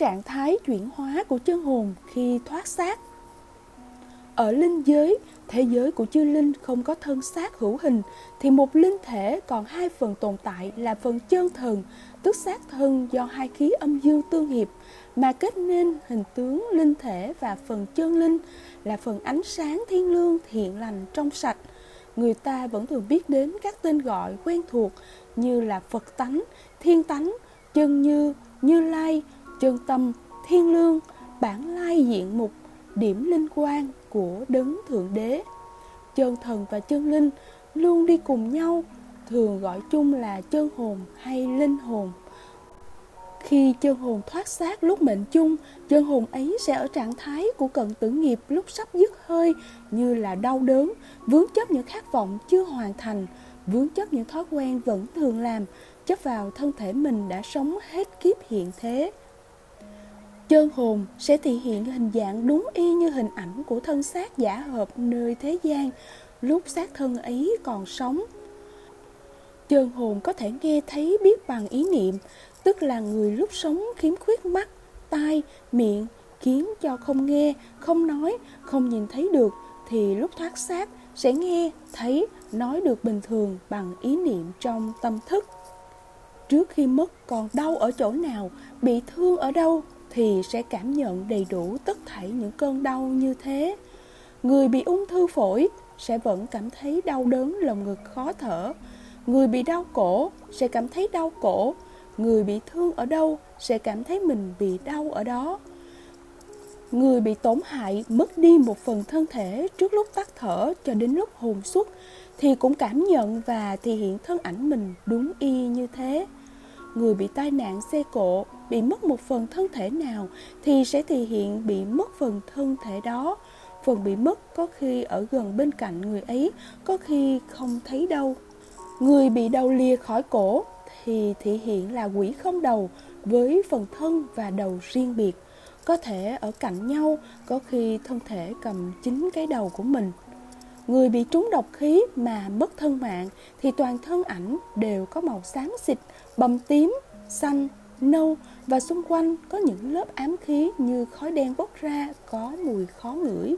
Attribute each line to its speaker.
Speaker 1: trạng thái chuyển hóa của chân hồn khi thoát xác. Ở linh giới, thế giới của chư linh không có thân xác hữu hình thì một linh thể còn hai phần tồn tại là phần chân thần, tức xác thân do hai khí âm dương tương hiệp mà kết nên hình tướng linh thể và phần chân linh là phần ánh sáng thiên lương thiện lành trong sạch. Người ta vẫn thường biết đến các tên gọi quen thuộc như là Phật tánh, Thiên tánh, Chân Như, Như Lai, Chân Tâm, Thiên Lương, bản lai diện mục, điểm linh quan của đấng thượng đế. Chân thần và chân linh luôn đi cùng nhau, thường gọi chung là chân hồn hay linh hồn. Khi chân hồn thoát xác lúc mệnh chung, chân hồn ấy sẽ ở trạng thái của cận tử nghiệp lúc sắp dứt hơi như là đau đớn, vướng chấp những khát vọng chưa hoàn thành, vướng chấp những thói quen vẫn thường làm, chấp vào thân thể mình đã sống hết kiếp hiện thế. Chân hồn sẽ thể hiện hình dạng đúng y như hình ảnh của thân xác giả hợp nơi thế gian, lúc xác thân ấy còn sống. Chân hồn có thể nghe thấy biết bằng ý niệm, tức là người lúc sống khiếm khuyết mắt, tai, miệng, khiến cho không nghe, không nói, không nhìn thấy được, thì lúc thoát xác sẽ nghe, thấy, nói được bình thường bằng ý niệm trong tâm thức. Trước khi mất còn đau ở chỗ nào, bị thương ở đâu thì sẽ cảm nhận đầy đủ tất thảy những cơn đau như thế. Người bị ung thư phổi sẽ vẫn cảm thấy đau đớn lồng ngực khó thở. Người bị đau cổ sẽ cảm thấy đau cổ. Người bị thương ở đâu sẽ cảm thấy mình bị đau ở đó. Người bị tổn hại mất đi một phần thân thể trước lúc tắt thở cho đến lúc hồn xuất thì cũng cảm nhận và thể hiện thân ảnh mình đúng y như thế. Người bị tai nạn xe cộ bị mất một phần thân thể nào thì sẽ thể hiện bị mất phần thân thể đó. Phần bị mất có khi ở gần bên cạnh người ấy, có khi không thấy đâu. Người bị đầu lìa khỏi cổ thì thể hiện là quỷ không đầu với phần thân và đầu riêng biệt. Có thể ở cạnh nhau, có khi thân thể cầm chính cái đầu của mình. Người bị trúng độc khí mà mất thân mạng thì toàn thân ảnh đều có màu xám xịt, bầm tím, xanh, nâu và xung quanh có những lớp ám khí như khói đen bốc ra, có mùi khó ngửi.